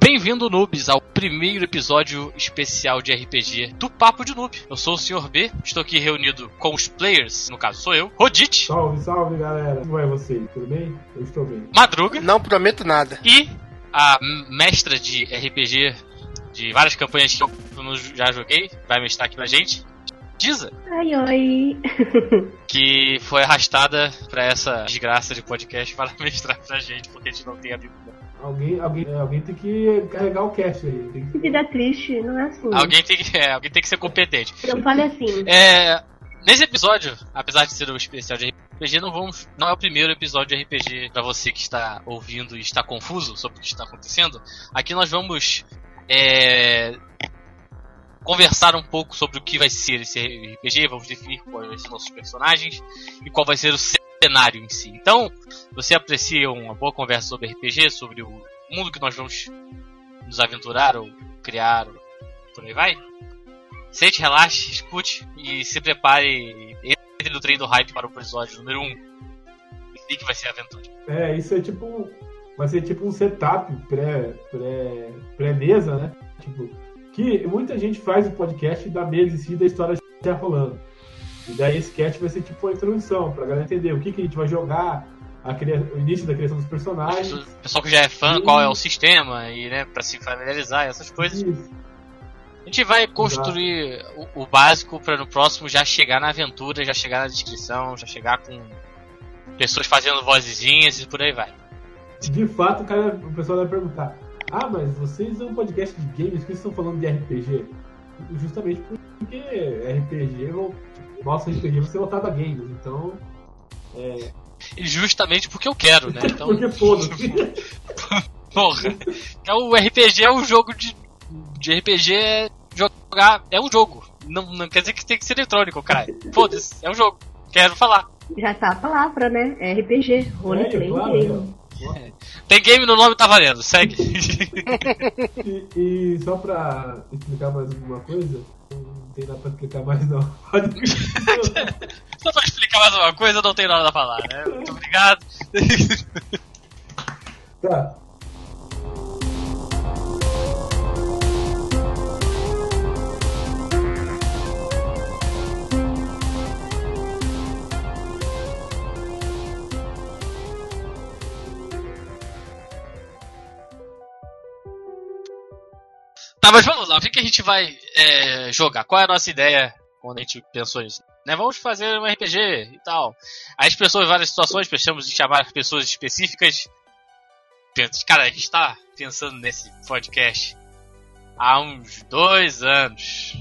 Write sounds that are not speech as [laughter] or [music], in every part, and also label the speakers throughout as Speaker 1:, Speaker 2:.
Speaker 1: Bem-vindo, noobs, ao primeiro episódio especial de RPG do Papo de Noob. Eu sou o Sr. B, estou aqui reunido com os players, no caso sou eu, Rodit.
Speaker 2: Salve, salve galera. Como é você? Tudo bem? Eu estou bem.
Speaker 1: Madruga.
Speaker 3: Não prometo nada.
Speaker 1: E a mestra de RPG de várias campanhas que eu já joguei, vai mestrar aqui na gente. Diza.
Speaker 4: Ai, oi. [laughs]
Speaker 1: que foi arrastada para essa desgraça de podcast [laughs] para mestrar pra gente, porque a gente não tem amigo.
Speaker 2: Alguém, alguém, alguém tem que carregar o cast aí. Tem
Speaker 4: que... Vida triste, não é assim.
Speaker 1: Alguém tem que, é, alguém tem que ser competente.
Speaker 4: Não fale assim.
Speaker 1: É, nesse episódio, apesar de ser um especial de RPG, não, vamos, não é o primeiro episódio de RPG para você que está ouvindo e está confuso sobre o que está acontecendo. Aqui nós vamos é, conversar um pouco sobre o que vai ser esse RPG, vamos definir quais vão ser nossos personagens e qual vai ser o cenário em si. Então, você aprecia uma boa conversa sobre RPG, sobre o mundo que nós vamos nos aventurar ou criar, ou por aí vai? Sente, relaxe, escute e se prepare. Entre no trem do hype para o episódio número 1. Um. E que vai ser a aventura.
Speaker 2: É, isso é tipo. Vai ser tipo um setup pré-mesa, pré, pré -mesa, né? Tipo, que muita gente faz o podcast da mesa em si da história já rolando. E daí esse cast vai ser tipo uma introdução, pra galera entender o que, que a gente vai jogar, cria... o início da criação dos personagens. O
Speaker 1: pessoal que já é fã, e... qual é o sistema, e né, pra se familiarizar, essas coisas. Isso. A gente vai construir o, o, básico para no próximo já chegar na aventura, já chegar na descrição, já chegar com pessoas fazendo vozezinhas e por aí vai.
Speaker 2: De fato, o, cara, o pessoal vai perguntar: Ah, mas vocês são um podcast de games, por que estão falando de RPG? Justamente porque RPG vão nosso RPG vai ser voltado a games, então. É...
Speaker 1: Justamente porque eu quero, né? [laughs] Então...
Speaker 2: porque foda-se. [laughs]
Speaker 1: Porra. Então, o RPG é um jogo de. De RPG é jogar. É um jogo. Não, não quer dizer que tem que ser eletrônico, cara. [laughs] Foda-se, é um jogo. Quero falar.
Speaker 4: Já tá a palavra, né? É RPG. Roleplay é, claro, game.
Speaker 1: É. Tem game no nome, tá valendo. Segue. [laughs]
Speaker 2: e, e só pra explicar mais alguma coisa, tem nada pra explicar mais não. [laughs]
Speaker 1: Só pra explicar mais uma coisa, não tem nada a falar, né? Muito obrigado.
Speaker 2: Tá,
Speaker 1: o que, a gente vai é, jogar? Qual é a nossa ideia quando a gente pensou nisso? Né, vamos fazer um RPG e tal. Aí a gente pensou em várias situações, pensamos em chamar pessoas específicas. Cara, a gente tá pensando nesse podcast há uns dois anos.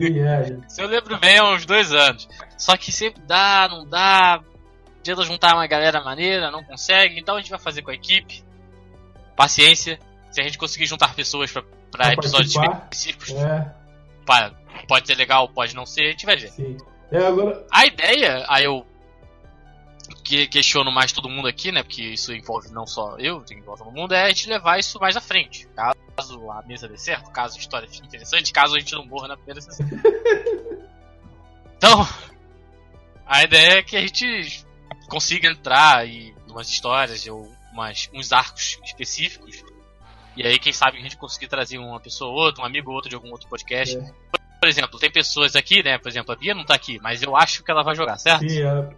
Speaker 2: É.
Speaker 1: Se eu lembro bem, há uns dois anos. Só que sempre dá, não dá. Tenta juntar uma galera maneira, não consegue. Então a gente vai fazer com a equipe. Paciência. Se a gente conseguir juntar pessoas pra para episódios específicos. É. Pra, pode ser legal, pode não ser, a gente vai ver.
Speaker 2: É, agora...
Speaker 1: A ideia, aí eu que questiono mais todo mundo aqui, né? Porque isso envolve não só eu, envolve todo mundo, é a gente levar isso mais à frente. Caso a mesa dê certo, caso a história fique interessante, caso a gente não morra na primeira [laughs] sessão. então, a ideia é que a gente consiga entrar em umas histórias ou umas, uns arcos específicos e aí, quem sabe a gente conseguir trazer uma pessoa ou outra, um amigo ou outro de algum outro podcast. É. Por exemplo, tem pessoas aqui, né? Por exemplo, a Bia não tá aqui, mas eu acho que ela vai jogar, certo?
Speaker 2: Sim, ela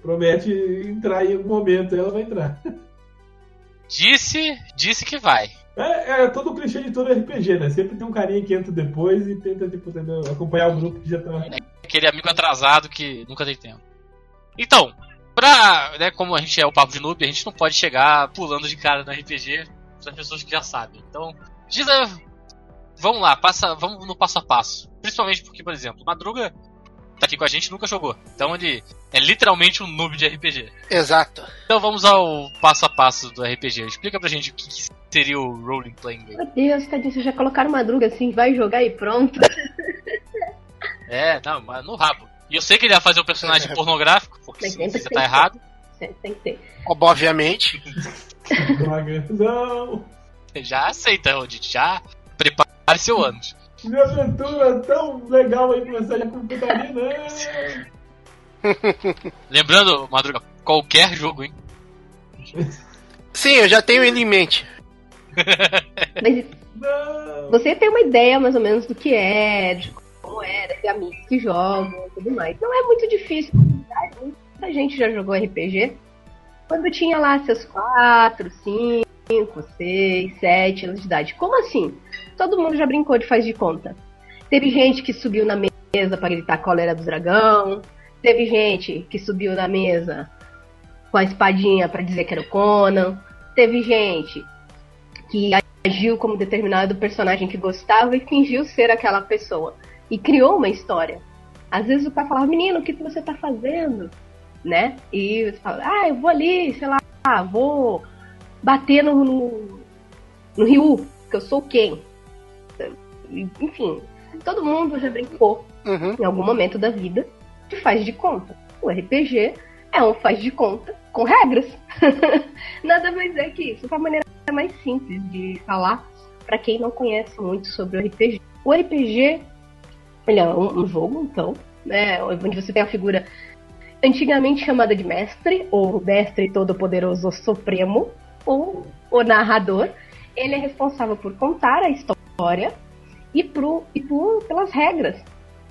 Speaker 2: promete entrar em algum momento, ela vai entrar.
Speaker 1: Disse, disse que vai.
Speaker 2: É, é todo o clichê de todo RPG, né? Sempre tem um carinha que entra depois e tenta, tipo, acompanhar o grupo que já tá. É
Speaker 1: aquele amigo atrasado que nunca tem tempo. Então, pra. Né, como a gente é o papo de noob, a gente não pode chegar pulando de cara no RPG as pessoas que já sabem. Então, diz vamos lá, passa, vamos no passo a passo. Principalmente porque, por exemplo, Madruga tá aqui com a gente nunca jogou. Então ele é literalmente um noob de RPG.
Speaker 3: Exato.
Speaker 1: Então vamos ao passo a passo do RPG. Explica pra gente o que, seria o Rolling Playing Game.
Speaker 4: Meu Deus, tadinho, vocês já colocaram Madruga assim, vai jogar e pronto.
Speaker 1: é, não, mas no rabo. E eu sei que ele ia fazer um personagem [laughs] pornográfico, porque se você tá errado.
Speaker 4: Tem que ter.
Speaker 3: Obviamente.
Speaker 2: Droga, não!
Speaker 1: Já aceita, Rodit. Já prepare seu ânus.
Speaker 2: Minha aventura é tão legal aí começar já com putaria, né? [laughs]
Speaker 1: Lembrando, Madruga, qualquer jogo, hein?
Speaker 3: Sim, eu já tenho ele em mente. [laughs]
Speaker 4: Mas você tem uma ideia mais ou menos do que é, de como é, ter amigos que jogam e tudo mais. Não é muito difícil. Muita gente já jogou RPG. Quando tinha lá seus 4, 5, 6, 7 anos de idade. Como assim? Todo mundo já brincou de faz de conta. Teve gente que subiu na mesa para gritar cólera do dragão. Teve gente que subiu na mesa com a espadinha para dizer que era o Conan. Teve gente que agiu como determinado personagem que gostava e fingiu ser aquela pessoa. E criou uma história. Às vezes o pai falava, menino, o que, você tá fazendo? Né? E você fala, ah, eu vou ali, sei lá, vou bater no, no, no Ryu, que eu sou quem? Enfim, todo mundo já brincou uhum. em algum momento da vida de faz de conta. O RPG é um faz de conta com regras. [laughs] Nada mais é que isso. Uma maneira mais simples de falar para quem não conhece muito sobre o RPG. O RPG ele é um, um jogo, então, né, onde você tem a figura antigamente chamada de mestre, ou mestre todo-poderoso supremo, ou o narrador. Ele é responsável por contar a história e, pro, e por, pelas regras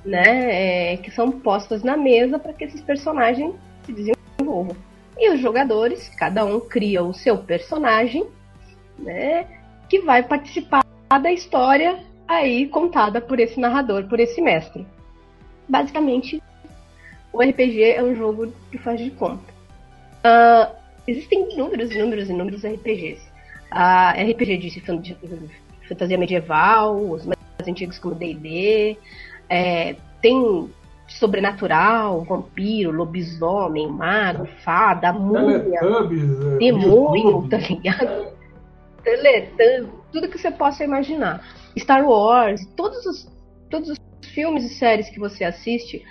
Speaker 4: né, é, que são postas na mesa para que esses personagens se desenvolvam. E os jogadores, cada um cria o seu personagem, né, que vai participar da história aí contada por esse narrador, por esse mestre. Basicamente, o RPG é um jogo que faz de conta. Uh, existem inúmeros, inúmeros, inúmeros RPGs. Uh, RPG de, fantasia medieval, os mais antigos como D&D, é, tem sobrenatural, vampiro, lobisomem, mago, fada, múmia, é, demônio, tá ligado? Teletubbies, tudo que você possa imaginar. Star Wars, todos os, todos os filmes e séries que você assiste,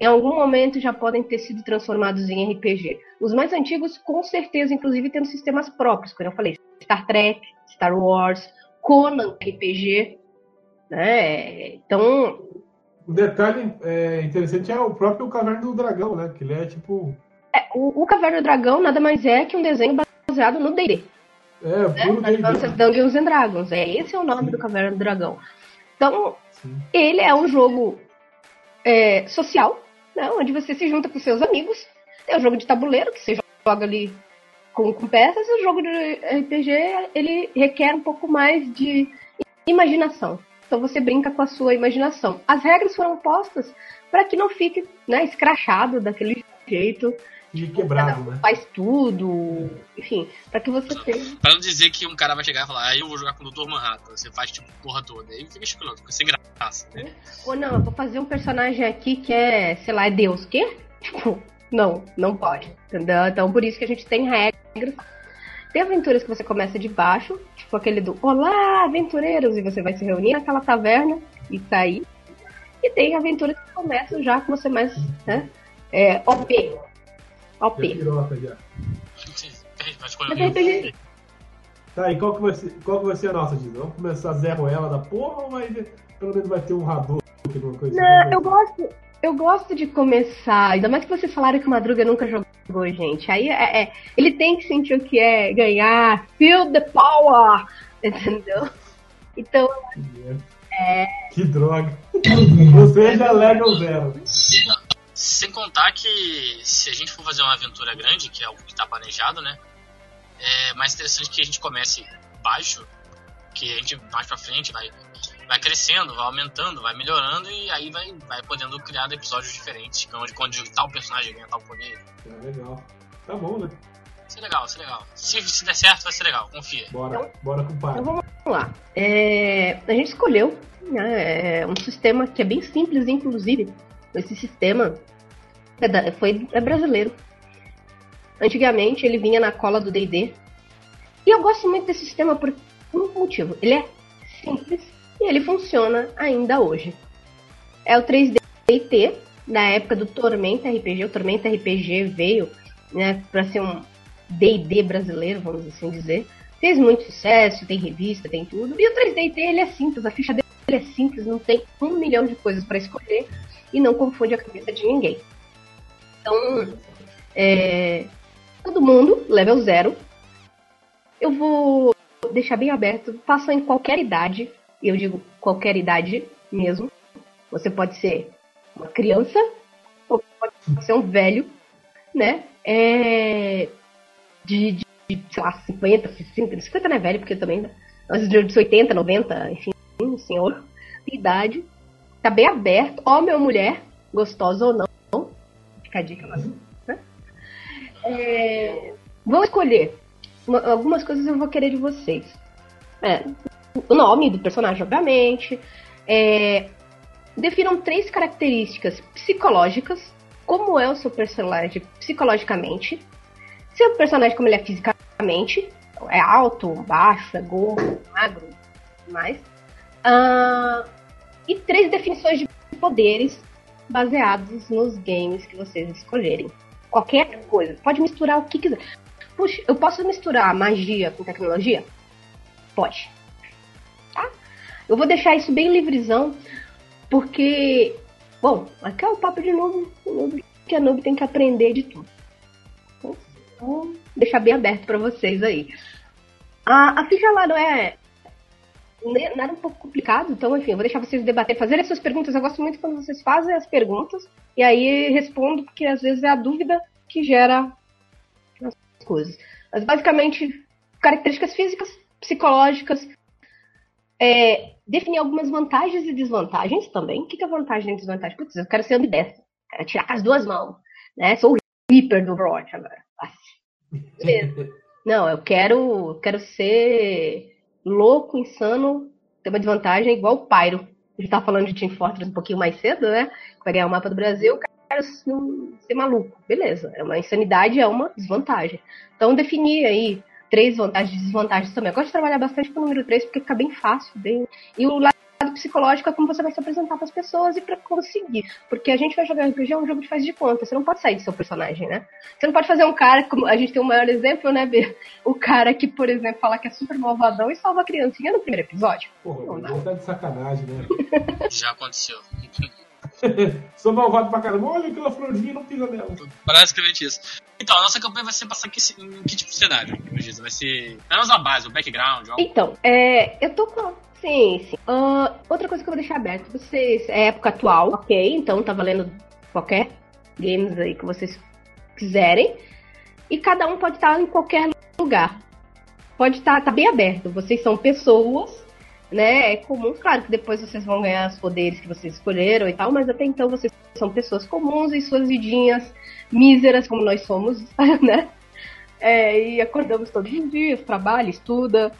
Speaker 4: em algum momento já podem ter sido transformados em RPG. Os mais antigos, com certeza, inclusive, tendo sistemas próprios, como eu falei, Star Trek, Star Wars, Conan RPG, né? Então,
Speaker 2: o detalhe é, interessante é o próprio Caverna do Dragão, né? Que ele é tipo.
Speaker 4: É, o, o Caverna do Dragão nada mais é que um desenho baseado no D&D.
Speaker 2: É, né? puro
Speaker 4: D&D. Dungeons and Dragons. É, esse é o nome Sim. do Caverna do Dragão. Então, Sim. ele é um jogo é, social, né? Onde você se junta com seus amigos. É um jogo de tabuleiro, que você joga ali com, com peças. O jogo de RPG, ele requer um pouco mais de imaginação. Então você brinca com a sua imaginação. As regras foram postas para que não fique né, escrachado daquele jeito.
Speaker 2: De quebrado, né?
Speaker 4: Faz tudo, enfim, para que você tenha.
Speaker 1: Pra não dizer que um cara vai chegar e falar, ah, eu vou jogar com o Dr. Manhattan, você faz tipo porra toda. Aí fica escroto, fica sem graça, né?
Speaker 4: Ou não, eu vou fazer um personagem aqui que é, sei lá, é Deus, quê? [laughs] Tipo, não, não pode. Entendeu? Então por isso que a gente tem regras tem aventuras que você começa de baixo, tipo aquele do Olá, aventureiros! E você vai se reunir naquela taverna e sair. E tem aventuras que começam já com você mais, né? É, OP. OP.
Speaker 2: Já RPG. Tá, e qual que, vai ser, qual que vai ser a nossa, Diz? Vamos começar zero ela da porra ou vai, pelo menos vai ter um rador?
Speaker 4: Alguma coisa Não, assim? eu gosto, eu gosto de começar, ainda mais que vocês falaram que o Madruga nunca jogou, gente. Aí é, é, ele tem que sentir o que é ganhar, feel the power, entendeu? Então. É...
Speaker 2: Que droga. [laughs] Você já level zero.
Speaker 1: Sem contar que se a gente for fazer uma aventura grande, que é o que está planejado, né? É mais interessante que a gente comece baixo, que a gente mais pra frente vai vai crescendo, vai aumentando, vai melhorando e aí vai, vai podendo criar episódios diferentes, onde quando tal personagem ganha tal poder.
Speaker 2: É legal. Tá bom, né?
Speaker 1: Vai ser legal, vai ser legal. Se, se der certo, vai ser legal, confia.
Speaker 2: Bora, então, bora com o pai.
Speaker 4: Então vamos lá. É, a gente escolheu né, é um sistema que é bem simples, inclusive. Esse sistema é, da, foi, é brasileiro. Antigamente ele vinha na cola do DD. E eu gosto muito desse sistema por um motivo. Ele é simples, e ele funciona ainda hoje. É o 3DT, na época do Tormenta RPG. O Tormenta RPG veio né, para ser um D&D brasileiro, vamos assim dizer, fez muito sucesso, tem revista, tem tudo. E o 3DT ele é simples, a ficha dele é simples, não tem um milhão de coisas para escolher e não confunde a cabeça de ninguém. Então, é, todo mundo, level zero. Eu vou deixar bem aberto, faça em qualquer idade, eu digo qualquer idade mesmo. Você pode ser uma criança, ou pode ser um velho, né? É, de, de, sei lá, 50, 60, 50 não é velho, porque também? Nós de 80, 90, enfim, senhor, de idade, tá bem aberto, homem ou mulher, gostosa ou não, fica a dica lá, né? É, vou escolher uma, algumas coisas eu vou querer de vocês. É, o nome do personagem, obviamente. É, definam três características psicológicas. Como é o seu personagem psicologicamente? Seu personagem, como ele é fisicamente. É alto, baixo, é gordo, magro, mais. Uh, e três definições de poderes baseados nos games que vocês escolherem. Qualquer coisa. Pode misturar o que quiser. Puxa, eu posso misturar magia com tecnologia? Pode. Tá? Eu vou deixar isso bem livrezão, porque, bom, aqui é o papo de novo, que a noob tem que aprender de tudo. Então, vou deixar bem aberto para vocês aí. A, a ficha lá não é nada um pouco complicado, então, enfim, eu vou deixar vocês debater, fazer as suas perguntas. Eu gosto muito quando vocês fazem as perguntas e aí respondo, porque às vezes é a dúvida que gera coisas. Mas basicamente, características físicas, psicológicas, é, definir algumas vantagens e desvantagens também. O que, é vantagem e desvantagem? Putz, eu quero ser ambidestro, quero tirar com as duas mãos, né? Sou o Reaper do Overwatch agora. Beleza. [laughs] Não, eu quero, quero ser louco, insano, ter uma desvantagem igual o Pyro. A gente tava falando de Team Fortress um pouquinho mais cedo, né? Vai ganhar o mapa do Brasil, quero ser maluco. Beleza, é uma insanidade, é uma desvantagem. Então definir aí três vantagens e desvantagens também. Eu gosto de trabalhar bastante com o número 3 porque fica bem fácil, bem. E o lado psicológico é como você vai se apresentar para as pessoas e para conseguir. Porque a gente vai jogar RPG é um jogo de faz de conta. Você não pode sair do seu personagem, né? Você não pode fazer um cara, como a gente tem o um maior exemplo, né, B? O cara que, por exemplo, fala que é super malvadão e salva a criancinha no primeiro episódio.
Speaker 2: Porra, não tá de sacanagem, né? [laughs]
Speaker 1: Já aconteceu. [laughs]
Speaker 2: Sou malvado pra caramba. Olha aquela florzinha, não pisa nela.
Speaker 1: Basicamente isso. Então, a nossa campanha vai ser passar aqui, em que tipo de cenário? Vai ser. Menos a base, o background. Algo.
Speaker 4: Então, é, eu tô com. Sim, sim. Uh, outra coisa que eu vou deixar aberto. Vocês. É época atual, ok? Então tá valendo qualquer games aí que vocês quiserem. E cada um pode estar em qualquer lugar. Pode estar tá bem aberto. Vocês são pessoas né? É comum, claro que depois vocês vão ganhar os poderes que vocês escolheram e tal, mas até então vocês são pessoas comuns e suas vidinhas míseras, como nós somos, [laughs] né? É, e acordamos todos os dias, trabalha, estuda.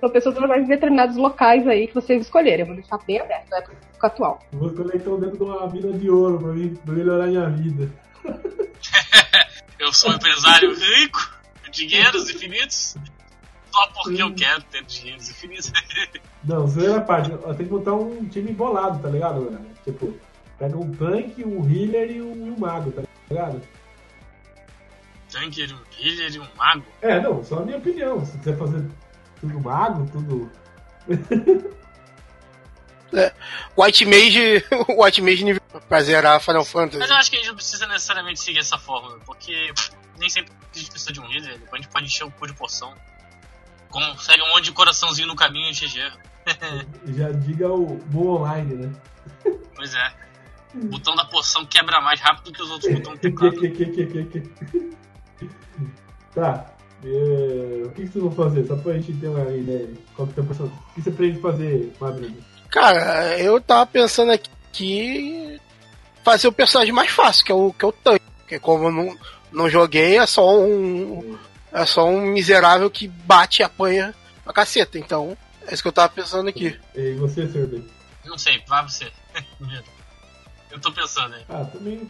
Speaker 4: São pessoas em determinados locais aí que vocês escolherem. Eu vou deixar bem aberto, é pro atual.
Speaker 2: vou escolher então dentro de uma mina de ouro pra, mim, pra melhorar minha vida. [laughs]
Speaker 1: eu sou um empresário rico, dinheiros infinitos só porque eu quero ter dinheiro infinitos. [laughs]
Speaker 2: Não, zoeira parte. Eu tenho que montar um time bolado, tá ligado, galera? Tipo, pega um tanque, um healer e um, um mago, tá ligado?
Speaker 1: Tanque, um healer e um mago?
Speaker 2: É, não, só a minha opinião. Se quiser fazer tudo mago, tudo.
Speaker 3: É, White Mage, [laughs] White Mage nível pra zerar Final Fantasy.
Speaker 1: Mas eu acho que a gente não precisa necessariamente seguir essa fórmula, porque nem sempre a gente precisa de um healer, depois a gente pode encher o cu de poção. Consegue um monte de coraçãozinho no caminho e GG. [laughs]
Speaker 2: Já diga o bom online, né?
Speaker 1: Pois é. O botão da poção quebra mais rápido que os outros botões [laughs] do teclado.
Speaker 2: tá. É, o que, que vocês vão fazer? Só pra gente ter uma ideia. Qual que é a pessoa... O que você pretende fazer, Madruga?
Speaker 3: Cara, eu tava pensando aqui fazer o personagem mais fácil, que é o, que é o tanque. Porque como eu não, não joguei, é só um, é só um miserável que bate e apanha a caceta. Então, é isso que eu tava pensando aqui.
Speaker 2: E você, Sr.
Speaker 1: Não sei, vai você. [laughs] eu tô pensando aí.
Speaker 2: Ah, também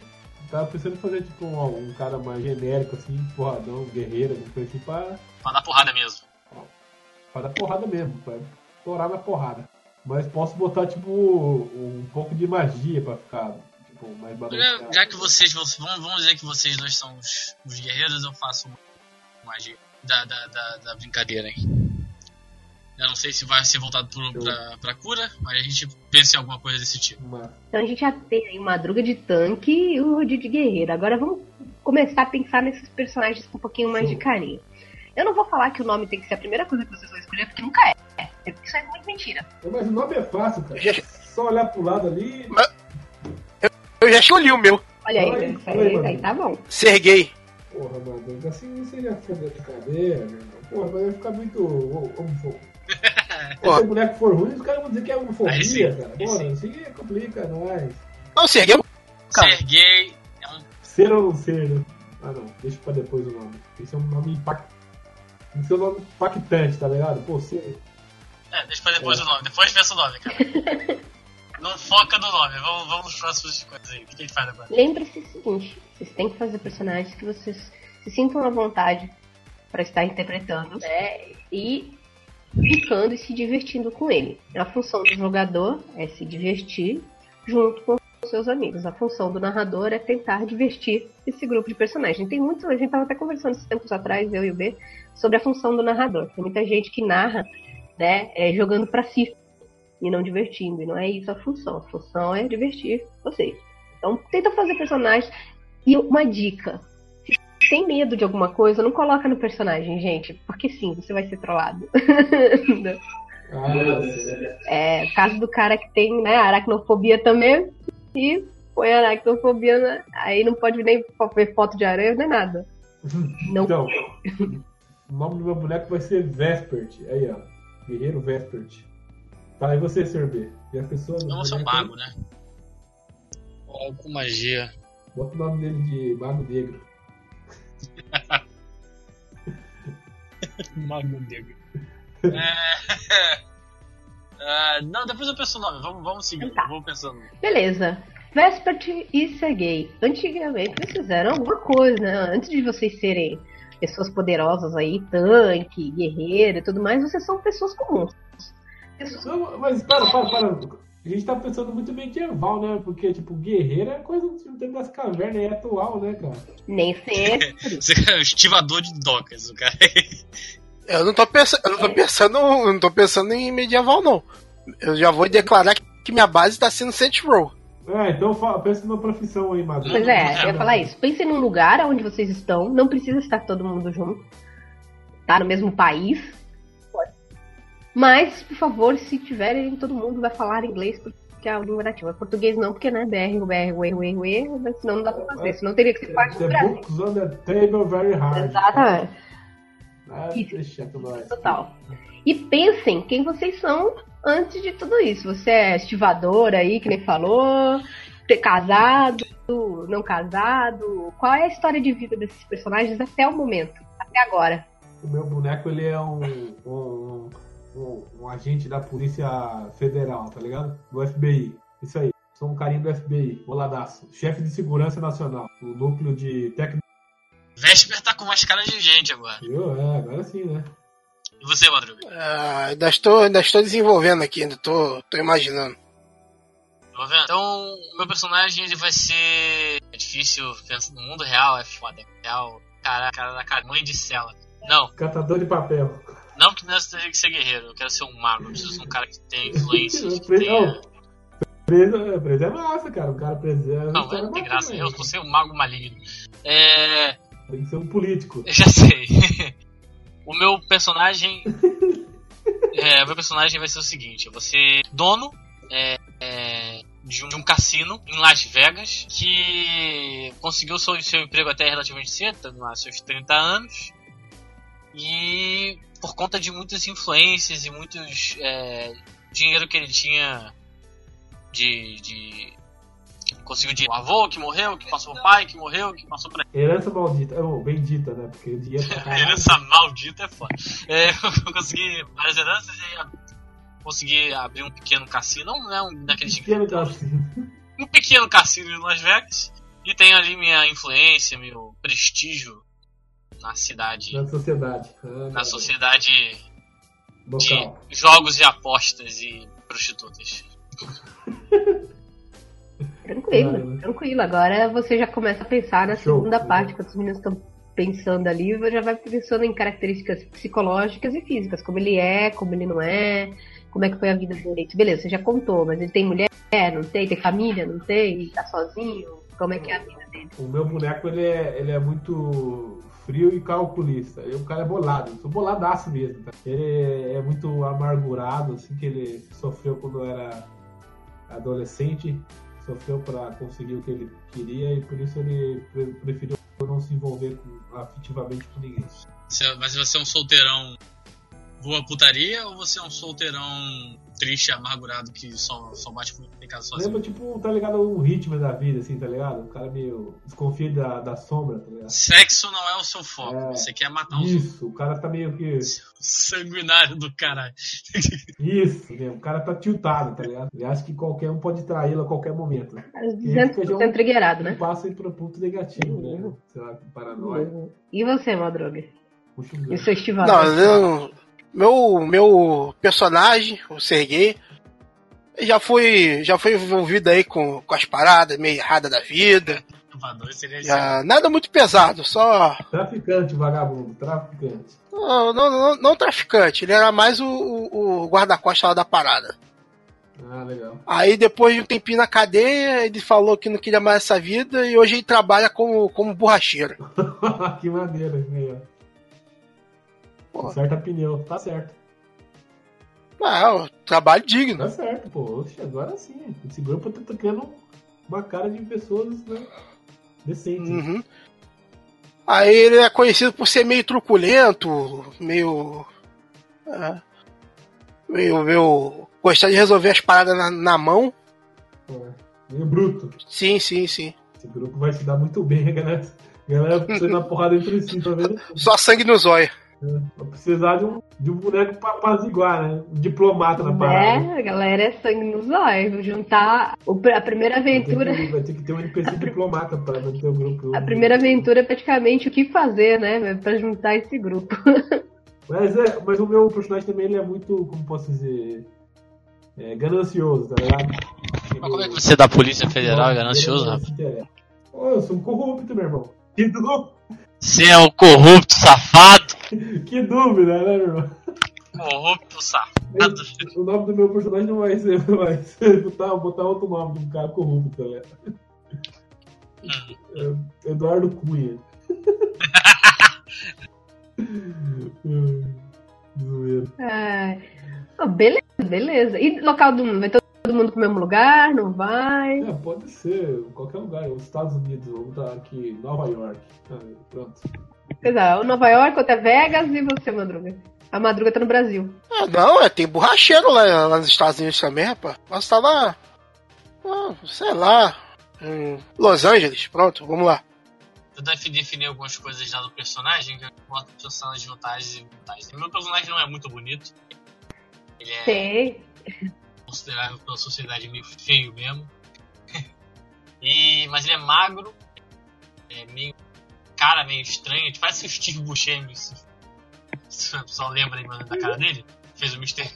Speaker 2: tava pensando em fazer tipo um, um cara mais genérico, assim, porradão, guerreiro, não sei assim, pra.
Speaker 1: Pra dar porrada mesmo.
Speaker 2: Pra dar porrada mesmo, pra estourar na porrada. Mas posso botar, tipo, um pouco de magia pra ficar tipo, mais
Speaker 1: balanceado. Já que vocês, vamos, vamos dizer que vocês dois são os, os guerreiros, eu faço uma magia da, da, da, da brincadeira, hein? Eu não sei se vai ser voltado pro, pra, pra cura, mas a gente pensa em alguma coisa desse tipo.
Speaker 4: Então a gente já tem aí o Madruga de tanque e o Rodrigo de guerreiro. Agora vamos começar a pensar nesses personagens com um pouquinho mais Show. de carinho. Eu não vou falar que o nome tem que ser a primeira coisa que vocês vão escolher, porque nunca é. é isso é muito mentira.
Speaker 2: Mas o nome é fácil, cara. Já... Só olhar pro lado ali.
Speaker 3: Mas... Eu já escolhi o meu.
Speaker 4: Olha aí, aí, aí, aí, tá bom.
Speaker 3: Serguei.
Speaker 2: Porra, mano, assim seria foda de cadeira, meu irmão. Mas vai ficar muito homofóbico. Se [laughs] o boneco for ruim, os caras vão dizer que é homofobia, cara. Porra, assim complica nós.
Speaker 3: Não, Serguei.
Speaker 1: Serguei
Speaker 2: é um. Ser ou não ser? Ah, não. Deixa pra depois o nome. Esse é um nome impactante. Tem que ser um nome impactante, tá ligado? Pô, ser.
Speaker 1: É, deixa pra depois é. o nome. Depois pensa o nome, cara. [laughs] não foca no nome. Vamos, vamos nos próximos coisas aí. O que ele faz agora?
Speaker 4: Lembre-se o seguinte: vocês têm que fazer personagens que vocês se sintam à vontade para estar interpretando, né? E brincando e se divertindo com ele. A função do jogador é se divertir junto com seus amigos. A função do narrador é tentar divertir esse grupo de personagens. Tem muito, a gente estava até conversando esses tempos atrás, eu e o B, sobre a função do narrador. Tem muita gente que narra, né, é, jogando para si e não divertindo. E não é isso a função. A função é divertir vocês. Então, tenta fazer personagens. E uma dica: tem medo de alguma coisa, não coloca no personagem, gente. Porque sim, você vai ser trollado. é, caso do cara que tem, né, aracnofobia também, e põe aracnofobia, né? aí não pode nem ver foto de aranha nem nada. [laughs]
Speaker 2: Não. Então, o nome do meu boneco vai ser Vespert. Aí, ó. Guerreiro Vespert. Fala aí você, Sr. B. E a pessoa.
Speaker 1: Não, você é um mago, né? Algo com magia.
Speaker 2: Bota o nome dele de Mago Negro. [laughs]
Speaker 1: Mago negro. É... Uh, [laughs] não, depois eu penso o nome. Vamos, vamos seguir. Tá. Vamos pensando.
Speaker 4: Beleza. Vespert e Sergei. Antigamente vocês fizeram alguma coisa, né? Antes de vocês serem pessoas poderosas aí, tanque, guerreiro e tudo mais, vocês são pessoas comuns.
Speaker 2: Pessoas... Mas para, para, para. A gente tá pensando muito medieval, né? Porque, tipo, guerreiro é coisa do tempo das cavernas, é atual, né, cara?
Speaker 4: Nem sempre. [laughs]
Speaker 1: Você é estivador de docas, o cara.
Speaker 3: Eu não tô pensando, eu não tô pensando, eu não tô pensando em medieval, não. Eu já vou declarar que minha base tá sendo Saints Row.
Speaker 2: É, então pensa numa profissão aí, Maduro.
Speaker 4: Pois é, eu ia falar isso. Pense num lugar onde vocês estão, não precisa estar todo mundo junto. Tá no mesmo país, mas, por favor, se tiverem, todo mundo vai falar inglês porque é a língua nativa. Português não, porque né, BR, BR, UR, UR, UR, senão não dá pra fazer. Senão teria que ser parte do Brasil.
Speaker 2: Books on the table very hard.
Speaker 4: Exatamente. Ah, Total. E pensem quem vocês são antes de tudo isso. Você é estivador aí, que nem falou, casado, não casado. Qual é a história de vida desses personagens até o momento, até agora?
Speaker 2: O meu boneco, ele é um, um um, um, agente da Polícia Federal, tá ligado? Do FBI. Isso aí. Sou um carinho do FBI, boladaço. Chefe de Segurança Nacional, o núcleo de técnico.
Speaker 1: Vesper tá com mais cara de gente agora.
Speaker 2: Eu, é, agora sim, né?
Speaker 1: E você, Madruga?
Speaker 3: Ah, ainda, estou, ainda estou desenvolvendo aqui, ainda estou, estou imaginando.
Speaker 1: Então, meu personagem ele vai ser é difícil, no mundo real é foda. Real, cara, cara da cara, mãe de cela. Não.
Speaker 2: Catador de papel.
Speaker 1: Não que nessa tenha que ser guerreiro, eu quero ser um mago, eu preciso ser um cara que tenha influência. que tenha...
Speaker 2: Preso, preso é massa, cara. O cara preso é.
Speaker 1: Não, não tem graça. Eu vou ser um mago maligno. É.
Speaker 2: Tem que ser um político.
Speaker 1: Eu já sei. [laughs] o meu personagem. [laughs] é, o meu personagem vai ser o seguinte: você dono é, é, de, um, de, um, cassino em Las Vegas que conseguiu seu, seu emprego até relativamente cedo, tá seus 30 anos. E por conta de muitas influências e muitos é, dinheiro que ele tinha de, de conseguiu de avô que morreu, que passou o pai que morreu, que passou pra
Speaker 2: herança maldita, oh, bendita, né? Porque o dinheiro
Speaker 1: herança maldita é foda. É, eu consegui várias heranças e consegui abrir um pequeno cassino, não é um daqueles
Speaker 2: pequeno cassino.
Speaker 1: um pequeno cassino em Las Vegas e tenho ali minha influência, meu prestígio na cidade.
Speaker 2: Na sociedade. Ah,
Speaker 1: na sociedade Local. de jogos e apostas e prostitutas. [laughs]
Speaker 4: Tranquilo, tranquilo. Agora você já começa a pensar na Show. segunda parte, quando os meninos estão pensando ali, já vai pensando em características psicológicas e físicas, como ele é, como ele não é, como é que foi a vida dele. Beleza, você já contou, mas ele tem mulher, não tem, tem família, não tem, tá sozinho, como é que é a vida dele?
Speaker 2: O meu boneco, ele é, ele é muito frio e calculista. o cara é bolado, eu sou boladaço mesmo. Tá? Ele é muito amargurado, assim, que ele sofreu quando era adolescente, sofreu para conseguir o que ele queria e por isso ele preferiu não se envolver com, afetivamente com ninguém.
Speaker 1: Mas você é um solteirão voa putaria ou você é um solteirão triste, amargurado que só, só bate em casa sozinho?
Speaker 2: Lembra, tipo, tá ligado? O ritmo da vida, assim, tá ligado? O cara meio desconfia da, da sombra, tá ligado?
Speaker 1: Sexo não é o seu foco, é, você quer matar
Speaker 2: os Isso, o cara tá meio que.
Speaker 1: Sanguinário do caralho. [laughs]
Speaker 2: Isso, mesmo. O cara tá tiltado, tá ligado? Ele acha que qualquer um pode traí-lo a qualquer momento. Né?
Speaker 4: 200% trigueirado, né?
Speaker 2: Passa aí pro ponto negativo, né? uhum. Sei lá, paranoia. Uhum.
Speaker 4: E você, Madruga?
Speaker 3: Puxa e o seu estival? Não, eu meu, meu personagem, o Sergei, já foi, já foi envolvido aí com, com as paradas meio erradas da vida. Já, nada muito pesado, só.
Speaker 2: Traficante, vagabundo, traficante.
Speaker 3: Não, não, não, não traficante, ele era mais o, o, o guarda-costas lá da parada.
Speaker 2: Ah, legal.
Speaker 3: Aí depois de um tempinho na cadeia, ele falou que não queria mais essa vida e hoje ele trabalha como, como borracheiro. [laughs]
Speaker 2: que maneira, meio. Conserta pneu, tá certo.
Speaker 3: Não, trabalho digno.
Speaker 2: Tá certo, pô. Oxe, agora sim. Esse grupo tá criando uma cara de pessoas né, decentes.
Speaker 3: Uhum. Aí ele é conhecido por ser meio truculento, meio. É, meio, meio. gostar de resolver as paradas na, na mão.
Speaker 2: É, meio bruto.
Speaker 3: Sim, sim, sim.
Speaker 2: Esse grupo vai se dar muito bem, [laughs] galera. A galera precisa dar porrada entre si, tá vendo?
Speaker 3: Só sangue no zóio.
Speaker 2: Vai precisar de um, de um boneco pra apaziguar, né? Um diplomata na parada.
Speaker 4: É, a galera é sangue nos olhos. Juntar o, a primeira aventura.
Speaker 2: Vai ter, que, vai ter que ter um NPC [laughs] diplomata pra manter o grupo.
Speaker 4: A primeira aventura é praticamente o que fazer, né? Pra juntar esse grupo. [laughs]
Speaker 2: Mas, é, mas o meu personagem também ele é muito, como posso dizer, é, ganancioso, tá ligado?
Speaker 1: Mas como é que você é da Polícia Federal é ganancioso, rapaz?
Speaker 2: eu sou um corrupto, meu irmão. [laughs] Que dúvida.
Speaker 1: Você é um corrupto safado. [laughs]
Speaker 2: que dúvida, né, meu irmão?
Speaker 1: Corrupto safado.
Speaker 2: O nome do meu personagem não vai ser, vai ser [laughs] botar, botar outro nome de um cara corrupto, né? É, Eduardo Cunha. [laughs]
Speaker 4: é. Oh, beleza, beleza. E local do mundo? Vai todo mundo pro mesmo lugar? Não vai?
Speaker 2: É, pode ser, qualquer lugar. Os Estados Unidos, vamos estar aqui, Nova York. Ah, pronto.
Speaker 4: Exato, Nova York, até Vegas e você, Madruga. A Madruga tá no Brasil.
Speaker 3: Ah, não, é, tem borracheiro lá, lá nos Estados Unidos também, rapaz. Mas tá lá. Ah, sei lá. Em Los Angeles, pronto, vamos lá.
Speaker 1: Eu defini algumas coisas já do personagem, que eu boto personagens vantagens e vantagens. Meu personagem não é muito bonito. Ele é
Speaker 4: Sei.
Speaker 1: Considerável pela sociedade meio feio mesmo. [laughs] e, mas ele é magro, é meio cara meio estranha, parece o Steve Buscemi. [laughs] Se o pessoal lembra da cara dele, fez o Mr.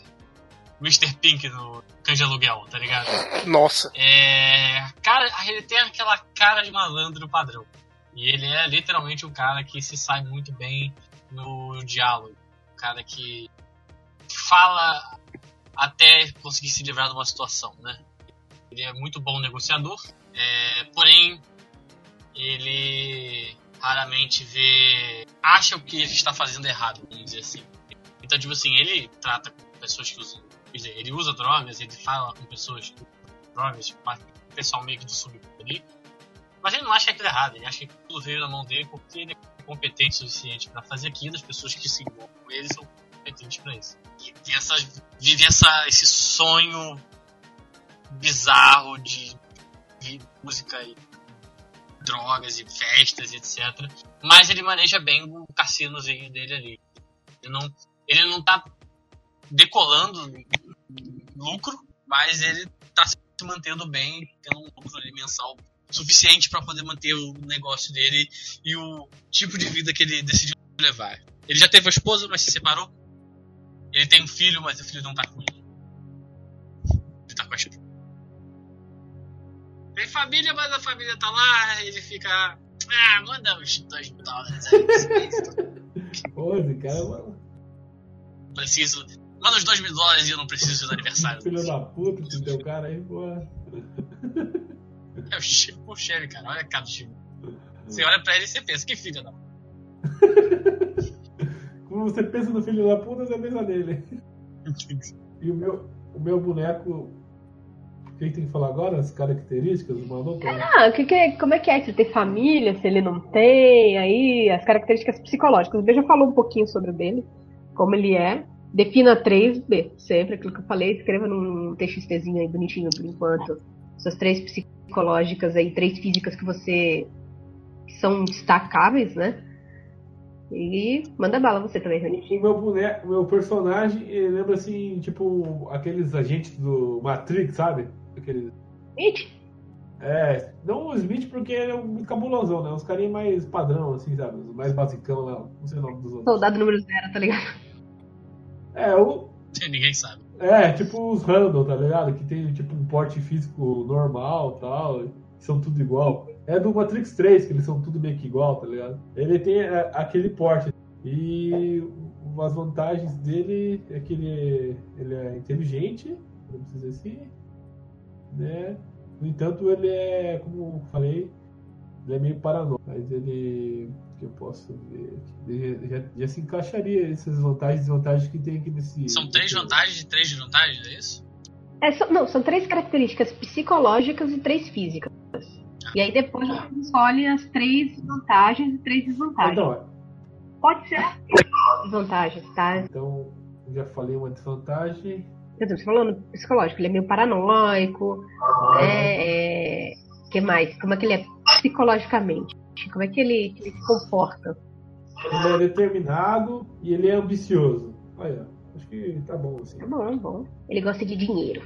Speaker 1: Mr. Pink no Canja Aluguel, tá ligado?
Speaker 3: Nossa.
Speaker 1: É. Cara, ele tem aquela cara de malandro padrão. E ele é literalmente um cara que se sai muito bem no diálogo. Um cara que fala até conseguir se livrar de uma situação, né? Ele é muito bom negociador, é, porém ele raramente vê. acha o que ele está fazendo errado, vamos dizer assim. Então, tipo assim, ele trata com pessoas que usam. Quer dizer, ele usa drogas, ele fala com pessoas que usam drogas, tipo, pessoal meio que do submundo ali. Mas ele não acha aquilo errado, ele acha que tudo veio na mão dele porque ele é competente o suficiente para fazer aquilo, as pessoas que se envolvem com ele são competentes para isso. E tem essa, vive essa, esse sonho bizarro de, de música e drogas e festas, etc. Mas ele maneja bem o cassinozinho dele ali. Ele não, ele não tá decolando lucro, mas ele tá se mantendo bem, tendo um lucro ali mensal suficiente para poder manter o negócio dele e o tipo de vida que ele decidiu levar. Ele já teve uma esposa, mas se separou. Ele tem um filho, mas o filho não tá com ele. Ele tá com a esposa. Tem família, mas a família tá lá, ele fica Ah, manda uns 2 mil dólares aí. [laughs]
Speaker 2: Cara, mano.
Speaker 1: Preciso. Manda uns 2 mil dólares e eu não preciso do aniversário.
Speaker 2: Filho da puta, que teu cara aí, pô.
Speaker 1: É o Chico o Chevy, cara. Olha a cara do Chico. Você olha pra ele e você pensa, que filho da. [laughs]
Speaker 2: Quando você pensa no filho da puta, você pensa nele. E o meu, o meu boneco. Quem tem que falar agora? As características do maluco?
Speaker 4: Ah, que que, como é que é? Se tem família, se ele não tem, aí as características psicológicas. O B já falou um pouquinho sobre o dele, como ele é. Defina 3B, sempre aquilo que eu falei, escreva num TXTzinho aí bonitinho por enquanto. Suas três psicológicas aí, três físicas que você. que são destacáveis, né? E manda bala você também, Rony.
Speaker 2: O meu boneco, meu personagem, lembra assim, tipo, aqueles agentes do Matrix, sabe? Aqueles.
Speaker 4: Smith?
Speaker 2: É, não o Smith porque ele é um cabulosão, né? Uns carinha mais padrão, assim, sabe? Os mais basicão lá, não sei o nome dos outros.
Speaker 4: Soldado número zero, tá ligado?
Speaker 2: É, o.
Speaker 1: Ninguém sabe.
Speaker 2: É, tipo os Randall, tá ligado? Que tem tipo um porte físico normal tal. São tudo igual. É do Matrix 3, que eles são tudo meio que igual, tá ligado? Ele tem é, aquele porte. E as vantagens dele é que ele é, ele é inteligente, vamos dizer assim, né? No entanto, ele é, como eu falei, ele é meio paranoico, mas ele, que eu posso ver, ele já, já se encaixaria essas vantagens e desvantagens que tem aqui nesse...
Speaker 1: São três
Speaker 2: nesse-
Speaker 1: vantagens e três desvantagens, é isso?
Speaker 4: É, são- não, são três características psicológicas e três físicas. E aí depois você escolhe as três vantagens e três desvantagens.
Speaker 2: Então,
Speaker 4: Pode ser desvantagens, tá?
Speaker 2: então, já falei uma desvantagem.
Speaker 4: Por exemplo, você falando psicológico, ele é meio paranoico, é, é, que mais? Como é que ele é psicologicamente? Como é que ele, que ele se comporta?
Speaker 2: Ele é determinado e ele é ambicioso. Olha, acho que tá bom assim.
Speaker 4: É bom, bom. Ele gosta de dinheiro.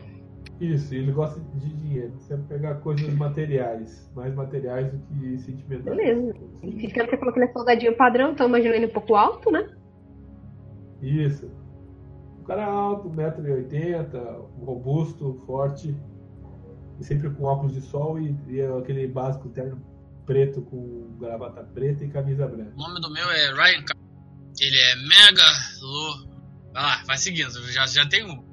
Speaker 2: Isso, ele gosta de dinheiro. Você vai pegar coisas materiais, mais materiais do que sentimentais.
Speaker 4: Beleza. E fisicamente você falou que ele é soldadinho padrão, então imagina ele um pouco alto, né?
Speaker 2: Isso. Um cara alto, 1,80m, robusto, forte, e sempre com óculos de sol e, e aquele básico terno preto com gravata preta e camisa branca.
Speaker 1: O nome do meu é Ryan Ele é Mega Lo. Vai lá, vai seguindo. Já, já tem um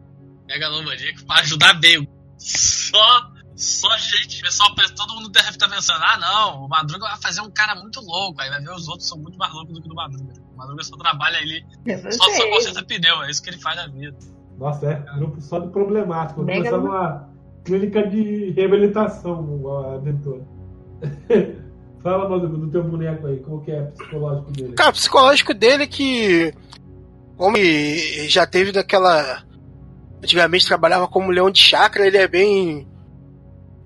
Speaker 1: Mega Lomaníaco pra ajudar bem. Só, só gente. Pessoal, todo mundo deve estar pensando: ah, não, o Madruga vai fazer um cara muito louco. Aí vai ver os outros são muito mais loucos do que o do Madruga. O Madruga só trabalha ali,
Speaker 4: Eu
Speaker 1: só, só
Speaker 4: sei.
Speaker 1: conserta pneu. É isso que ele faz na vida.
Speaker 2: Nossa, é grupo só de problemático. Vou começar numa clínica de reabilitação, a aventura. [laughs] Fala, Madruga, do teu boneco aí, como que é o psicológico dele?
Speaker 3: Cara, o psicológico dele é que. Como ele já teve daquela. Antigamente trabalhava como leão de chácara, ele é bem.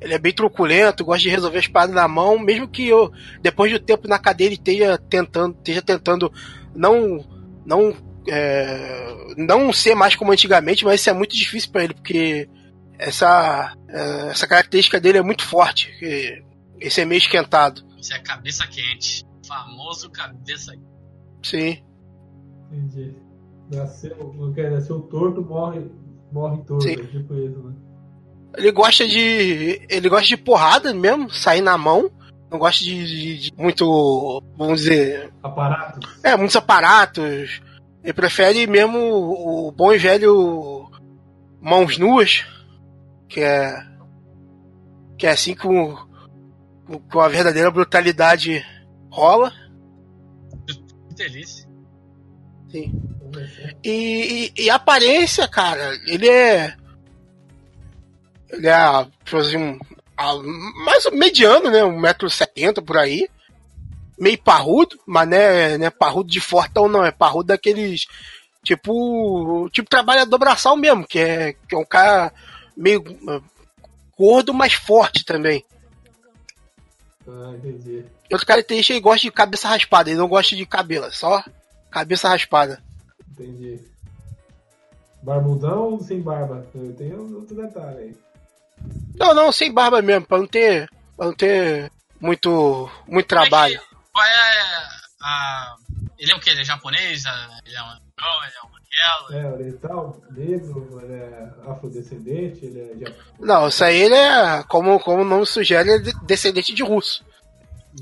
Speaker 3: Ele é bem truculento, gosta de resolver as paradas na mão, mesmo que eu, depois do tempo na cadeia, ele esteja tentando, esteja tentando não. não. é, não ser mais como antigamente, mas isso é muito difícil pra ele, porque essa. é, essa característica dele é muito forte. que Esse é meio esquentado.
Speaker 1: Isso é cabeça quente. Famoso cabeça quente.
Speaker 3: Sim.
Speaker 2: Entendi. Nasceu, nasceu torto, morre, morre torto.
Speaker 3: Sim.
Speaker 2: É tipo isso, né?
Speaker 3: Ele gosta de. Ele gosta de porrada mesmo, sair na mão. Não gosta de, de- de muito. Vamos dizer.
Speaker 2: Aparatos.
Speaker 3: É, muitos aparatos. Ele prefere mesmo o, o bom e velho mãos nuas. Que é. Que é assim que, o- com a verdadeira brutalidade rola.
Speaker 1: Que delícia.
Speaker 3: Sim. E, e, e a aparência, cara, ele é. Ele é, tipo assim, um, mais mediano, né? 1,70m por aí. Meio parrudo, mas não é, não é parrudo de fortão, não. É parrudo daqueles. Tipo. Tipo trabalhador braçal mesmo, que é, que é um cara meio ah, gordo, mas forte também.
Speaker 2: Ah, entendi.
Speaker 3: Outro característica, ele gosta de cabeça raspada, ele não gosta de cabelo, só cabeça raspada.
Speaker 2: Entendi. Barbudão ou sem barba? Tem outro detalhe aí.
Speaker 3: Não, não, sem barba mesmo, pra não ter, pra não ter muito, muito trabalho.
Speaker 1: Qual é a. Ele é o que? Ele é japonês? Ele é um negão? Ele é um?
Speaker 2: É, oriental, negro, ele é afrodescendente, ele é japonês.
Speaker 3: Não, isso aí ele é, como, como o nome sugere, ele é de- descendente de russo.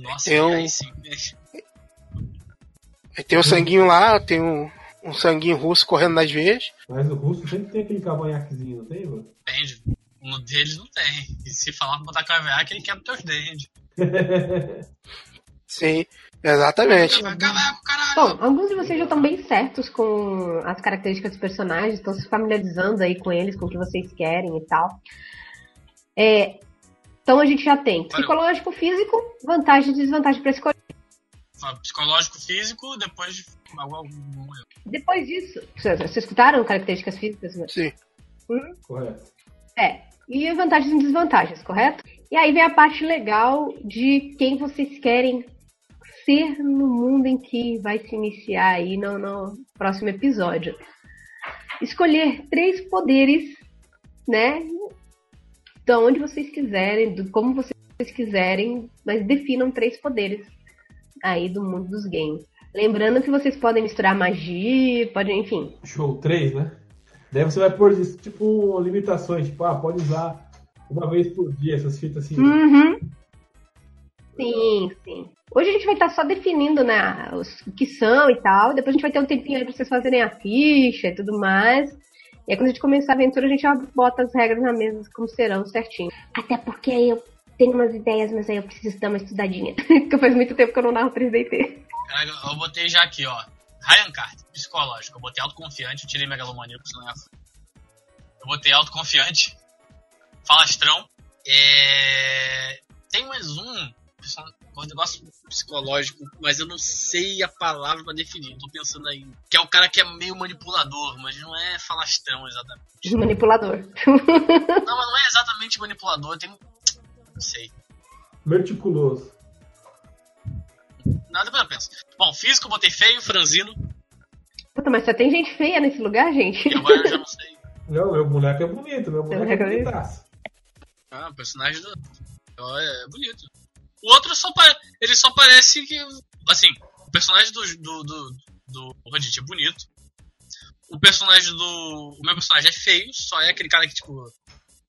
Speaker 1: Nossa, tem um... aí sim.
Speaker 3: Tem o um sanguinho lá, tem um, um sanguinho russo correndo nas veias.
Speaker 2: Mas o russo sempre tem aquele cavanhaquezinho, não tem,
Speaker 1: mano? Depende. No deles não tem. E se falar pra botar cavanhaque, ele quebra teus dentes. [laughs]
Speaker 3: Sim, exatamente.
Speaker 4: Bom, alguns de vocês já estão bem certos com as características dos personagens, estão se familiarizando aí com eles, com o que vocês querem e tal. É, então a gente já tem psicológico, físico, vantagem e desvantagem para escolher.
Speaker 1: Psicológico, físico, depois.
Speaker 4: Depois disso. Vocês escutaram características físicas?
Speaker 3: Sim.
Speaker 2: Hum? Correto.
Speaker 4: É. E vantagens e desvantagens, correto? E aí vem a parte legal de quem vocês querem ser no mundo em que vai se iniciar aí no, no próximo episódio. Escolher três poderes, né? De onde vocês quiserem, do como vocês quiserem, mas definam três poderes aí do mundo dos games. Lembrando que vocês podem misturar magia, podem, enfim.
Speaker 2: Show, três, né? Daí você vai pôr, tipo, limitações, tipo, ah, pode usar uma vez por dia essas fitas assim.
Speaker 4: Uhum. Sim, sim. Hoje a gente vai estar só definindo, né, os, o que são e tal. Depois a gente vai ter um tempinho aí pra vocês fazerem a ficha e tudo mais. E aí quando a gente começar a aventura, a gente já bota as regras na mesa como serão certinho. Até porque aí eu tenho umas ideias, mas aí eu preciso dar uma estudadinha. [laughs] porque faz muito tempo que eu não narro 3DT.
Speaker 1: Caraca, eu botei já aqui, ó. Ryan Carter, psicológico. Eu botei autoconfiante, eu tirei megalomaníaco, senão ia... Eu botei autoconfiante, falastrão. É... Tem mais um um negócio psicológico, mas eu não sei a palavra para definir. Tô pensando aí. Que é o cara que é meio manipulador, mas não é falastrão exatamente.
Speaker 4: Manipulador.
Speaker 1: não, mas não é exatamente manipulador, tem. Não sei.
Speaker 2: Meticuloso.
Speaker 1: Nada pra pensar. Bom, físico, botei feio, franzino.
Speaker 4: Puta, mas só tem gente feia nesse lugar, gente.
Speaker 1: E agora eu já não sei.
Speaker 2: Não, meu boneco é bonito, meu boneco é bonitaço.
Speaker 1: Ah, o personagem do. É bonito. O outro só ele só parece que. Assim, o personagem do, do, do, do Rodit é bonito. O personagem do. O meu personagem é feio, só é aquele cara que, tipo.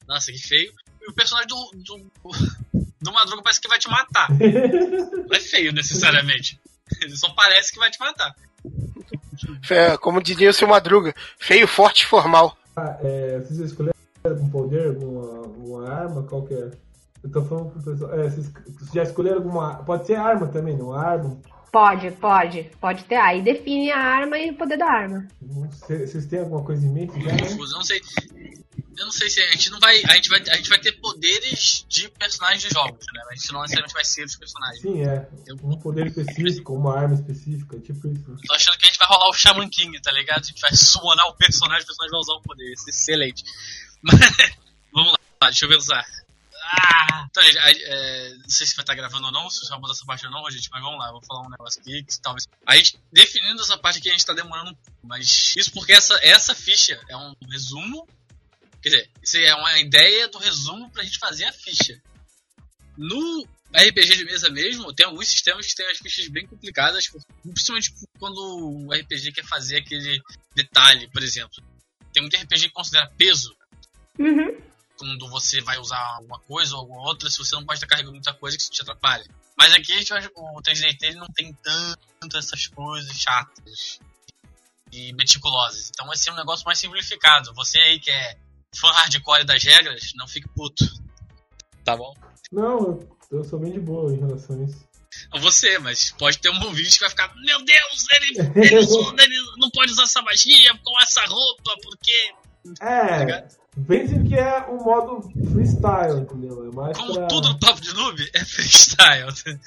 Speaker 1: Nossa, que feio. E o personagem do. do, [laughs] do Madruga parece que vai te matar. [laughs] Não é feio necessariamente. Ele só parece que vai te matar.
Speaker 3: É, como diria o seu Madruga, feio, forte e formal.
Speaker 2: Ah, é, vocês escolheram algum poder, alguma, alguma arma, qual que é? Eu tô falando pro pessoal. É, vocês já escolheram alguma. Pode ser arma também, não? Arma?
Speaker 4: Pode, pode. Pode ter. Aí define a arma e o poder da arma.
Speaker 2: Vocês têm alguma coisa em mente já? Né?
Speaker 1: Eu não sei. Eu não sei se a gente não vai. A gente vai, a gente vai ter poderes de personagens de jogos, né? A gente não necessariamente vai ser os personagens.
Speaker 2: Sim, é. Um poder específico, uma arma específica, tipo isso.
Speaker 1: Tô achando que a gente vai rolar o Shaman King, tá ligado? A gente vai summonar o personagem, o personagem vai usar o poder. Isso é excelente. Mas, [laughs] vamos lá, deixa eu pensar. Ah! Então, é, não sei se vai estar gravando ou não, se vai botar essa parte ou não, gente, mas vamos lá, vou falar um negócio aqui que talvez. A gente, definindo essa parte aqui, a gente está demorando um pouco, mas isso porque essa, essa ficha é um resumo. Quer dizer, isso é uma ideia do resumo pra gente fazer a ficha. No RPG de mesa mesmo, tem alguns sistemas que tem as fichas bem complicadas, principalmente quando o RPG quer fazer aquele detalhe, por exemplo. Tem muito RPG que considera peso.
Speaker 4: Uhum
Speaker 1: quando você vai usar alguma coisa ou alguma outra, se você não pode estar carregando muita coisa que isso te atrapalha. Mas aqui a gente vai, o 3DT ele não tem tanto essas coisas chatas e meticulosas. Então vai ser um negócio mais simplificado. Você aí que é fã hardcore das regras, não fique puto. Tá bom?
Speaker 2: Não, eu sou bem de boa em relação a isso.
Speaker 1: Você, mas pode ter um ouvinte que vai ficar, meu Deus, ele, [laughs] ele, ele não pode usar essa magia com essa roupa, porque.
Speaker 2: É. Tá Pense que é um modo freestyle, entendeu? É mais
Speaker 1: Como
Speaker 2: pra...
Speaker 1: tudo no Papo de Noob, é freestyle.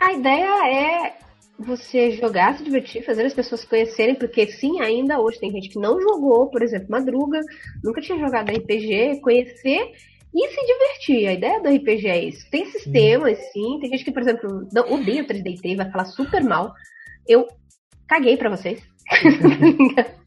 Speaker 4: A ideia é você jogar, se divertir, fazer as pessoas conhecerem, porque sim, ainda hoje tem gente que não jogou, por exemplo, Madruga, nunca tinha jogado RPG, conhecer e se divertir. A ideia do RPG é isso. Tem sistemas, sim. Tem gente que, por exemplo, odeia 3D vai falar super mal. Eu caguei para vocês. [laughs]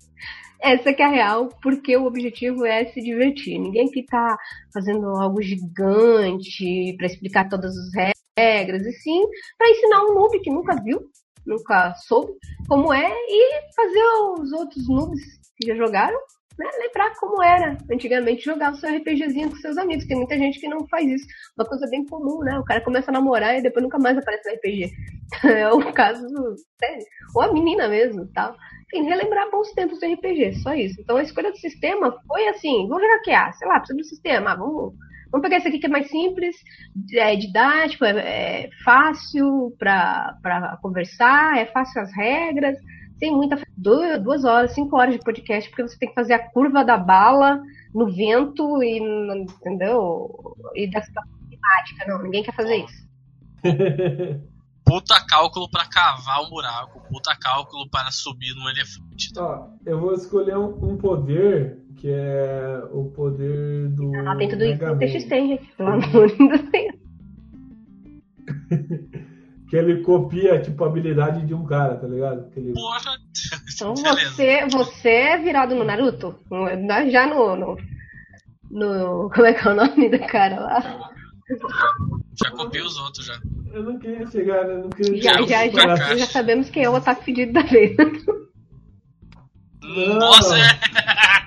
Speaker 4: Essa que é a real, porque o objetivo é se divertir. Ninguém que tá fazendo algo gigante para explicar todas as regras, e sim para ensinar um noob que nunca viu, nunca soube como é, e fazer os outros noobs que já jogaram né, lembrar como era antigamente jogar o seu RPGzinho com seus amigos. Tem muita gente que não faz isso. Uma coisa bem comum, né? O cara começa a namorar e depois nunca mais aparece no RPG. [laughs] é o caso. Ou a menina mesmo, tal. Enfim, relembrar bons tempos do RPG, só isso. Então a escolha do sistema foi assim, vamos jogar QA, sei lá, precisa do sistema, ah, vamos Vamos pegar esse aqui que é mais simples, é didático, é, é fácil para conversar, é fácil as regras, tem muita. Duas, horas, cinco horas de podcast, porque você tem que fazer a curva da bala no vento e. Entendeu? E da situação climática. Não, ninguém quer fazer isso. [laughs]
Speaker 1: puta cálculo para cavar o um buraco, puta cálculo para subir no elefante.
Speaker 2: Ó, eu vou escolher um, um poder que é o poder do.
Speaker 4: Ah, tem tudo isso no TXT, gente. Pelo amor de Deus. [laughs]
Speaker 2: que ele copia, tipo, a habilidade de um cara, tá ligado? Ele...
Speaker 1: Porra!
Speaker 4: Então [laughs] você, você é virado no Naruto? Já no, no, no. Como é que é o nome do cara lá?
Speaker 1: Já copiei os outros já.
Speaker 2: Eu não queria chegar, né? Não queria
Speaker 4: já, já, já, já, sabemos quem é o otaku pedido da vez.
Speaker 1: Não, Nossa!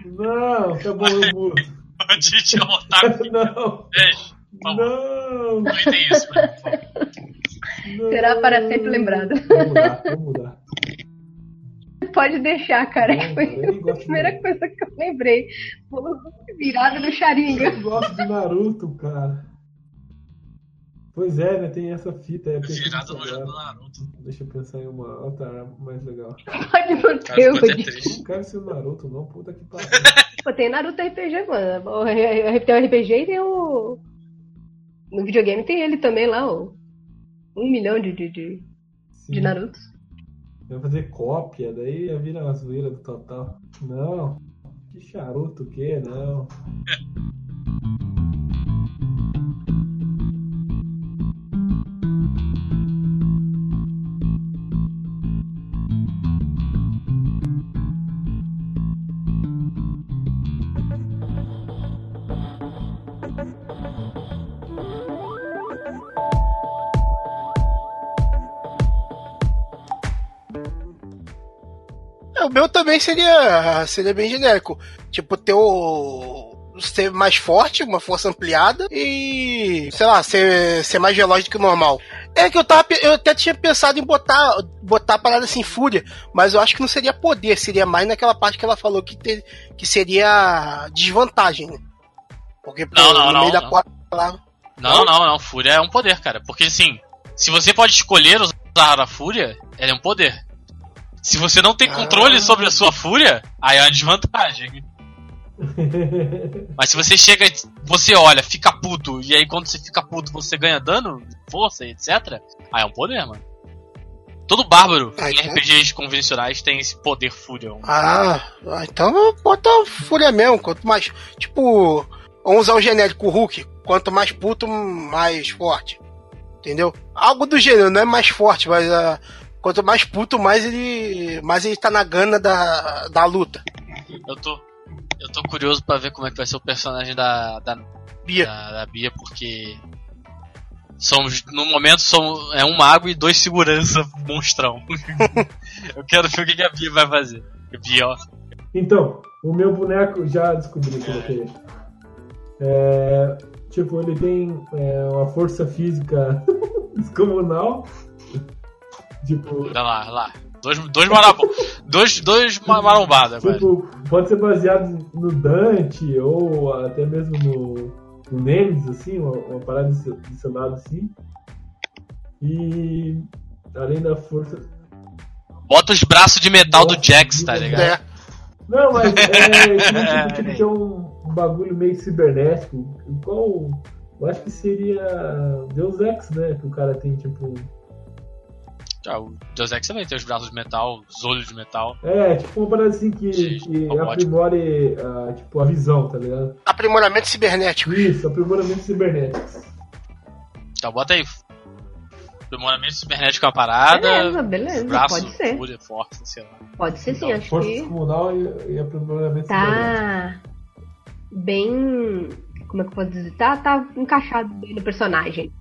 Speaker 2: Não, [laughs] tá bom, eu mudo.
Speaker 1: A gente é o otaku.
Speaker 2: Não.
Speaker 1: Ei,
Speaker 2: não. Não.
Speaker 1: Não tem isso, favor.
Speaker 4: Será para sempre lembrado.
Speaker 2: Vou mudar, vou mudar.
Speaker 4: Pode deixar, cara. Não, foi a primeira coisa que eu lembrei. Virada do Sharingan.
Speaker 2: Eu gosto de Naruto, cara. Pois é, né? Tem essa fita. É
Speaker 1: Virada no jogo do Naruto.
Speaker 2: Deixa eu pensar em uma outra mais legal.
Speaker 4: Pode manter o
Speaker 2: Não quero ser o Naruto, não. Puta que pariu.
Speaker 4: Pô, tem Naruto RPG, mano. Tem o RPG e tem o. No videogame tem ele também lá, o. Um milhão de, de, de, de Naruto.
Speaker 2: Vai fazer cópia, daí vira uma zoeira do total. Não. Que charuto o quê? [laughs] Não.
Speaker 3: meu também seria, seria bem genérico. Tipo, ter o. Ser mais forte, uma força ampliada e, sei lá, ser, ser mais veloz do que o normal. É que eu tava. Eu até tinha pensado em botar, botar a parada assim, fúria, mas eu acho que não seria poder, seria mais naquela parte que ela falou que, ter, que seria desvantagem, né? Porque
Speaker 1: não, não, no meio
Speaker 3: não,
Speaker 1: da porta lá. Não, não, não. Fúria é um poder, cara. Porque assim, se você pode escolher usar a fúria, ela é um poder. Se você não tem controle ah. sobre a sua fúria, aí é uma desvantagem. [laughs] Mas se você chega, você olha, fica puto, e aí quando você fica puto você ganha dano, força, etc. Aí é um poder, mano. Todo bárbaro ah, em então... RPGs convencionais tem esse poder fúria.
Speaker 3: Ah, ah, então bota fúria mesmo. Quanto mais. Tipo, vamos usar o genérico Hulk. Quanto mais puto, mais forte. Entendeu? Algo do gênero, não é mais forte, mas uh, Quanto mais puto, mais ele. mais ele tá na gana da, da luta.
Speaker 1: Eu tô. Eu tô curioso para ver como é que vai ser o personagem da. da
Speaker 3: Bia.
Speaker 1: Da, da Bia, porque. Somos, no momento, somos, é um mago e dois segurança [laughs] monstrão. [laughs] eu quero ver o que a Bia vai fazer. Bia, ó.
Speaker 2: Então, o meu boneco já descobri que ele é, Tipo, ele tem é, uma força física [laughs] descomunal Tipo.
Speaker 1: Olha lá, olha lá. Dois, dois, marabo, dois, dois marombadas.
Speaker 2: Tipo, pode ser baseado no Dante ou até mesmo no, no Nemesis, assim, uma, uma parada desse, desse lado assim. E além da força.
Speaker 1: Bota os braços de metal do Jax, tá ligado? É.
Speaker 2: Não, mas é, tipo, [laughs] tipo, tem um, um bagulho meio cibernético. Qual. Eu acho que seria Deus Ex, né? Que o cara tem, tipo,
Speaker 1: ah, o Deus Ex também tem os braços de metal, os olhos de metal.
Speaker 2: É, tipo uma parada assim que, que aprimore uh, tipo, a visão, tá ligado?
Speaker 3: Aprimoramento cibernético.
Speaker 2: Isso, aprimoramento cibernético.
Speaker 1: Então bota aí. Aprimoramento cibernético é uma parada.
Speaker 4: Beleza, beleza.
Speaker 1: Braço,
Speaker 4: pode ser.
Speaker 1: Fúria, força, sei lá.
Speaker 4: Pode ser sim, então, acho
Speaker 2: força
Speaker 4: que.
Speaker 2: Força comunal e, e aprimoramento
Speaker 4: tá. cibernético. Tá. Bem. Como é que eu posso dizer? Tá, tá encaixado bem no personagem.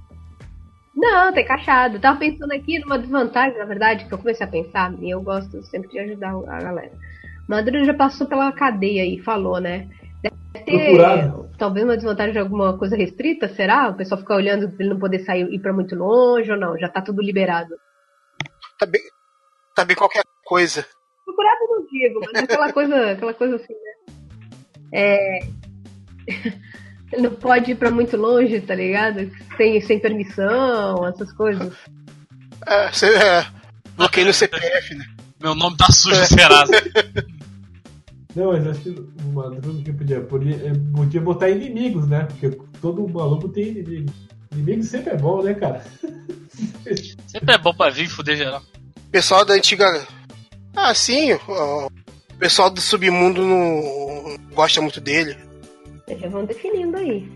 Speaker 4: Não, tá encaixado. tava pensando aqui numa desvantagem, na verdade, que eu comecei a pensar, e eu gosto sempre de ajudar a galera. Maduro já passou pela cadeia e falou, né? Deve ter
Speaker 2: Procurado.
Speaker 4: talvez uma desvantagem de alguma coisa restrita, será? O pessoal fica olhando pra ele não poder sair ir pra muito longe ou não? Já tá tudo liberado.
Speaker 3: Tá bem, tá bem qualquer coisa.
Speaker 4: Procurado não digo, mas aquela coisa, aquela coisa assim, né? É. Não pode ir pra muito longe, tá ligado? Sem, sem permissão, essas coisas.
Speaker 3: É, você é, bloqueio no CPF, né?
Speaker 1: Meu nome tá sujo, Serasa. [laughs]
Speaker 2: Não, mas acho que uma coisa que podia, podia, eh, podia botar inimigos, né? Porque todo maluco tem inimigo. Inimigo sempre é bom, né, cara? [laughs]
Speaker 1: Sempre é bom pra vir e fuder geral.
Speaker 3: Pessoal da antiga. Ah, sim, o pessoal do submundo não gosta muito dele.
Speaker 4: Eles já vão definindo aí.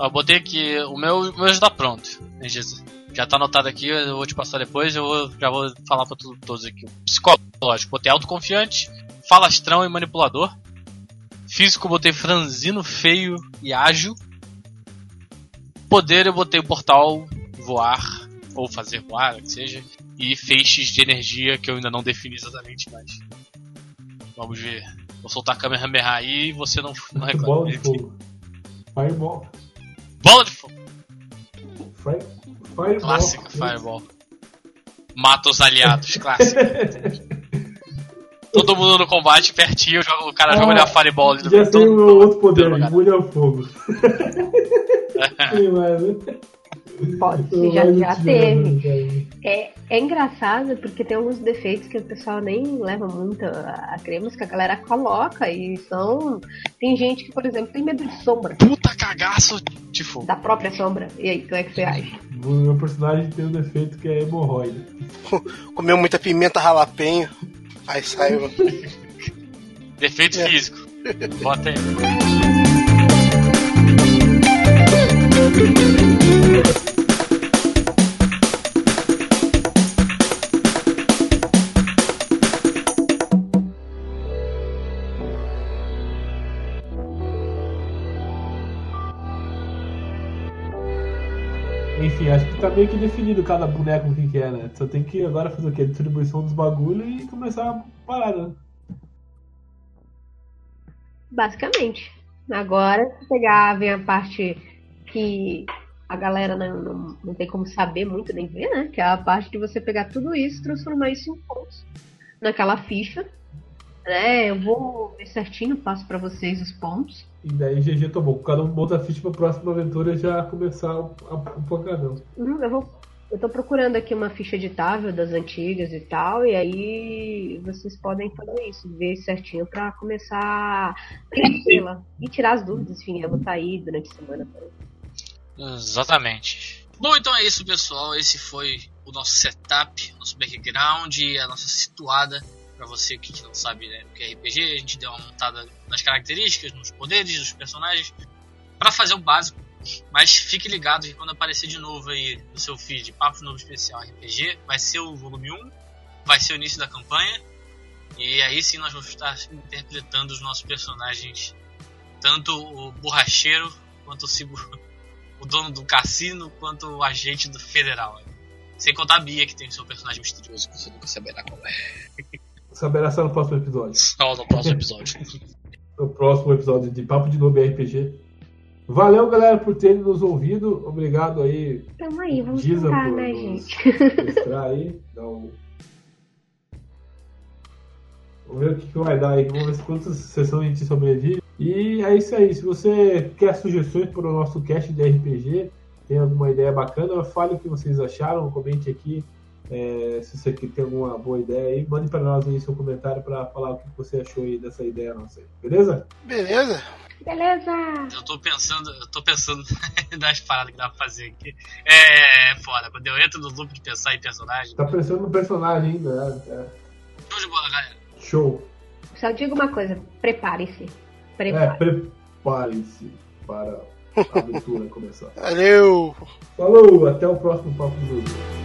Speaker 1: Eu botei aqui, o meu, o meu já tá pronto, Jesus? Já tá anotado aqui, eu vou te passar depois, eu já vou falar pra tu- todos aqui. Psicológico, botei autoconfiante, falastrão e manipulador. Físico, botei franzino, feio e ágil. Poder, eu botei o portal, voar, ou fazer voar, que seja. E feixes de energia, que eu ainda não defini exatamente, mas... Vamos ver. Vou soltar a Kamehameha aí e você não, não reclama.
Speaker 2: Bola de fogo. Fireball.
Speaker 1: Bola de fogo!
Speaker 2: Fire, fireball.
Speaker 1: Clássica Fireball. Mata os aliados, clássico. [laughs] Todo mundo no combate pertinho, joga- o cara joga
Speaker 2: Ah,
Speaker 1: ali a Fireball ali no
Speaker 2: Já tem um
Speaker 1: mundo-
Speaker 2: outro poder, ao fogo. [laughs] Sim, mas,
Speaker 4: Pode, [laughs] já, já teve. É, é engraçado porque tem alguns defeitos que o pessoal nem leva muito a, a crer, mas que a galera coloca e são. Tem gente que, por exemplo, tem medo de sombra,
Speaker 1: Puta cagaço de fogo.
Speaker 4: da própria sombra. E aí, como é que você acha?
Speaker 2: O meu personagem tem um defeito que é hemorroida. [laughs]
Speaker 3: Comeu muita pimenta ralapenho. Aí saiu. [laughs]
Speaker 1: Defeito
Speaker 3: É.
Speaker 1: físico. Bota aí.
Speaker 2: Tá meio que definido cada boneco o que, é, né? Só tem que agora fazer o quê? Distribuição dos bagulho e começar a parar, né?
Speaker 4: Basicamente. Agora, se pegar, vem a parte que a galera não, não, não tem como saber muito nem ver, né? Que é a parte de você pegar tudo isso transformar isso em pontos naquela ficha. Né? Eu vou ver certinho, passo pra vocês os pontos.
Speaker 2: E daí GG tomou. Cada um bota a ficha pra próxima aventura já começar o, pancadão.
Speaker 4: Hum, eu vou. Eu tô procurando aqui uma ficha editável das antigas e tal, e aí vocês podem fazer isso, ver certinho pra começar a [coughs] preenchê-la e tirar as dúvidas, enfim, eu vou estar aí durante a semana. também.
Speaker 1: Exatamente. Bom, então é isso, pessoal. Esse foi o nosso setup, nosso background, a nossa situada. Pra você que não sabe né, o que é RPG, a gente deu uma montada nas características, nos poderes dos personagens, pra fazer o básico. Mas fique ligado que quando aparecer de novo aí no seu feed Papo Novo Especial RPG, vai ser o volume 1, vai ser o início da campanha. E aí sim nós vamos estar interpretando os nossos personagens, tanto o borracheiro quanto o seguro o dono do cassino quanto o agente do federal. Sem contar a Bia, que tem o seu personagem misterioso, que você nunca saberá qual é.
Speaker 2: Saberá só no próximo episódio.
Speaker 1: Só no próximo episódio. [laughs]
Speaker 2: No próximo episódio de Papo de Novo RPG. Valeu, galera, por terem nos ouvido. Obrigado aí,
Speaker 4: Tamo aí, vamos
Speaker 2: Giza,
Speaker 4: tentar,
Speaker 2: por
Speaker 4: né,
Speaker 2: nos
Speaker 4: gente?
Speaker 2: mostrar aí. Dar um... Vamos ver o que, que vai dar aí. Vamos ver quantas sessões a gente sobrevive. E é isso aí. Se você quer sugestões para o nosso cast de RPG, tem alguma ideia bacana, fale o que vocês acharam, comente aqui. É, se você tem alguma boa ideia aí, mande para nós aí seu comentário para falar o que você achou aí dessa ideia nossa aí. Beleza?
Speaker 3: Beleza?
Speaker 4: Beleza!
Speaker 1: Eu tô pensando, eu tô pensando [laughs] nas paradas que dá pra fazer aqui. É, é foda, quando eu entro no loop de pensar em personagem.
Speaker 2: Tá pensando no personagem ainda, né? É.
Speaker 1: Show de bola, galera.
Speaker 2: Show.
Speaker 4: Só digo uma coisa, prepare-se.
Speaker 2: É,
Speaker 4: Prepare.
Speaker 2: prepare-se para a aventura começar.
Speaker 3: Valeu!
Speaker 2: Falou, até o próximo Papo do Jogo.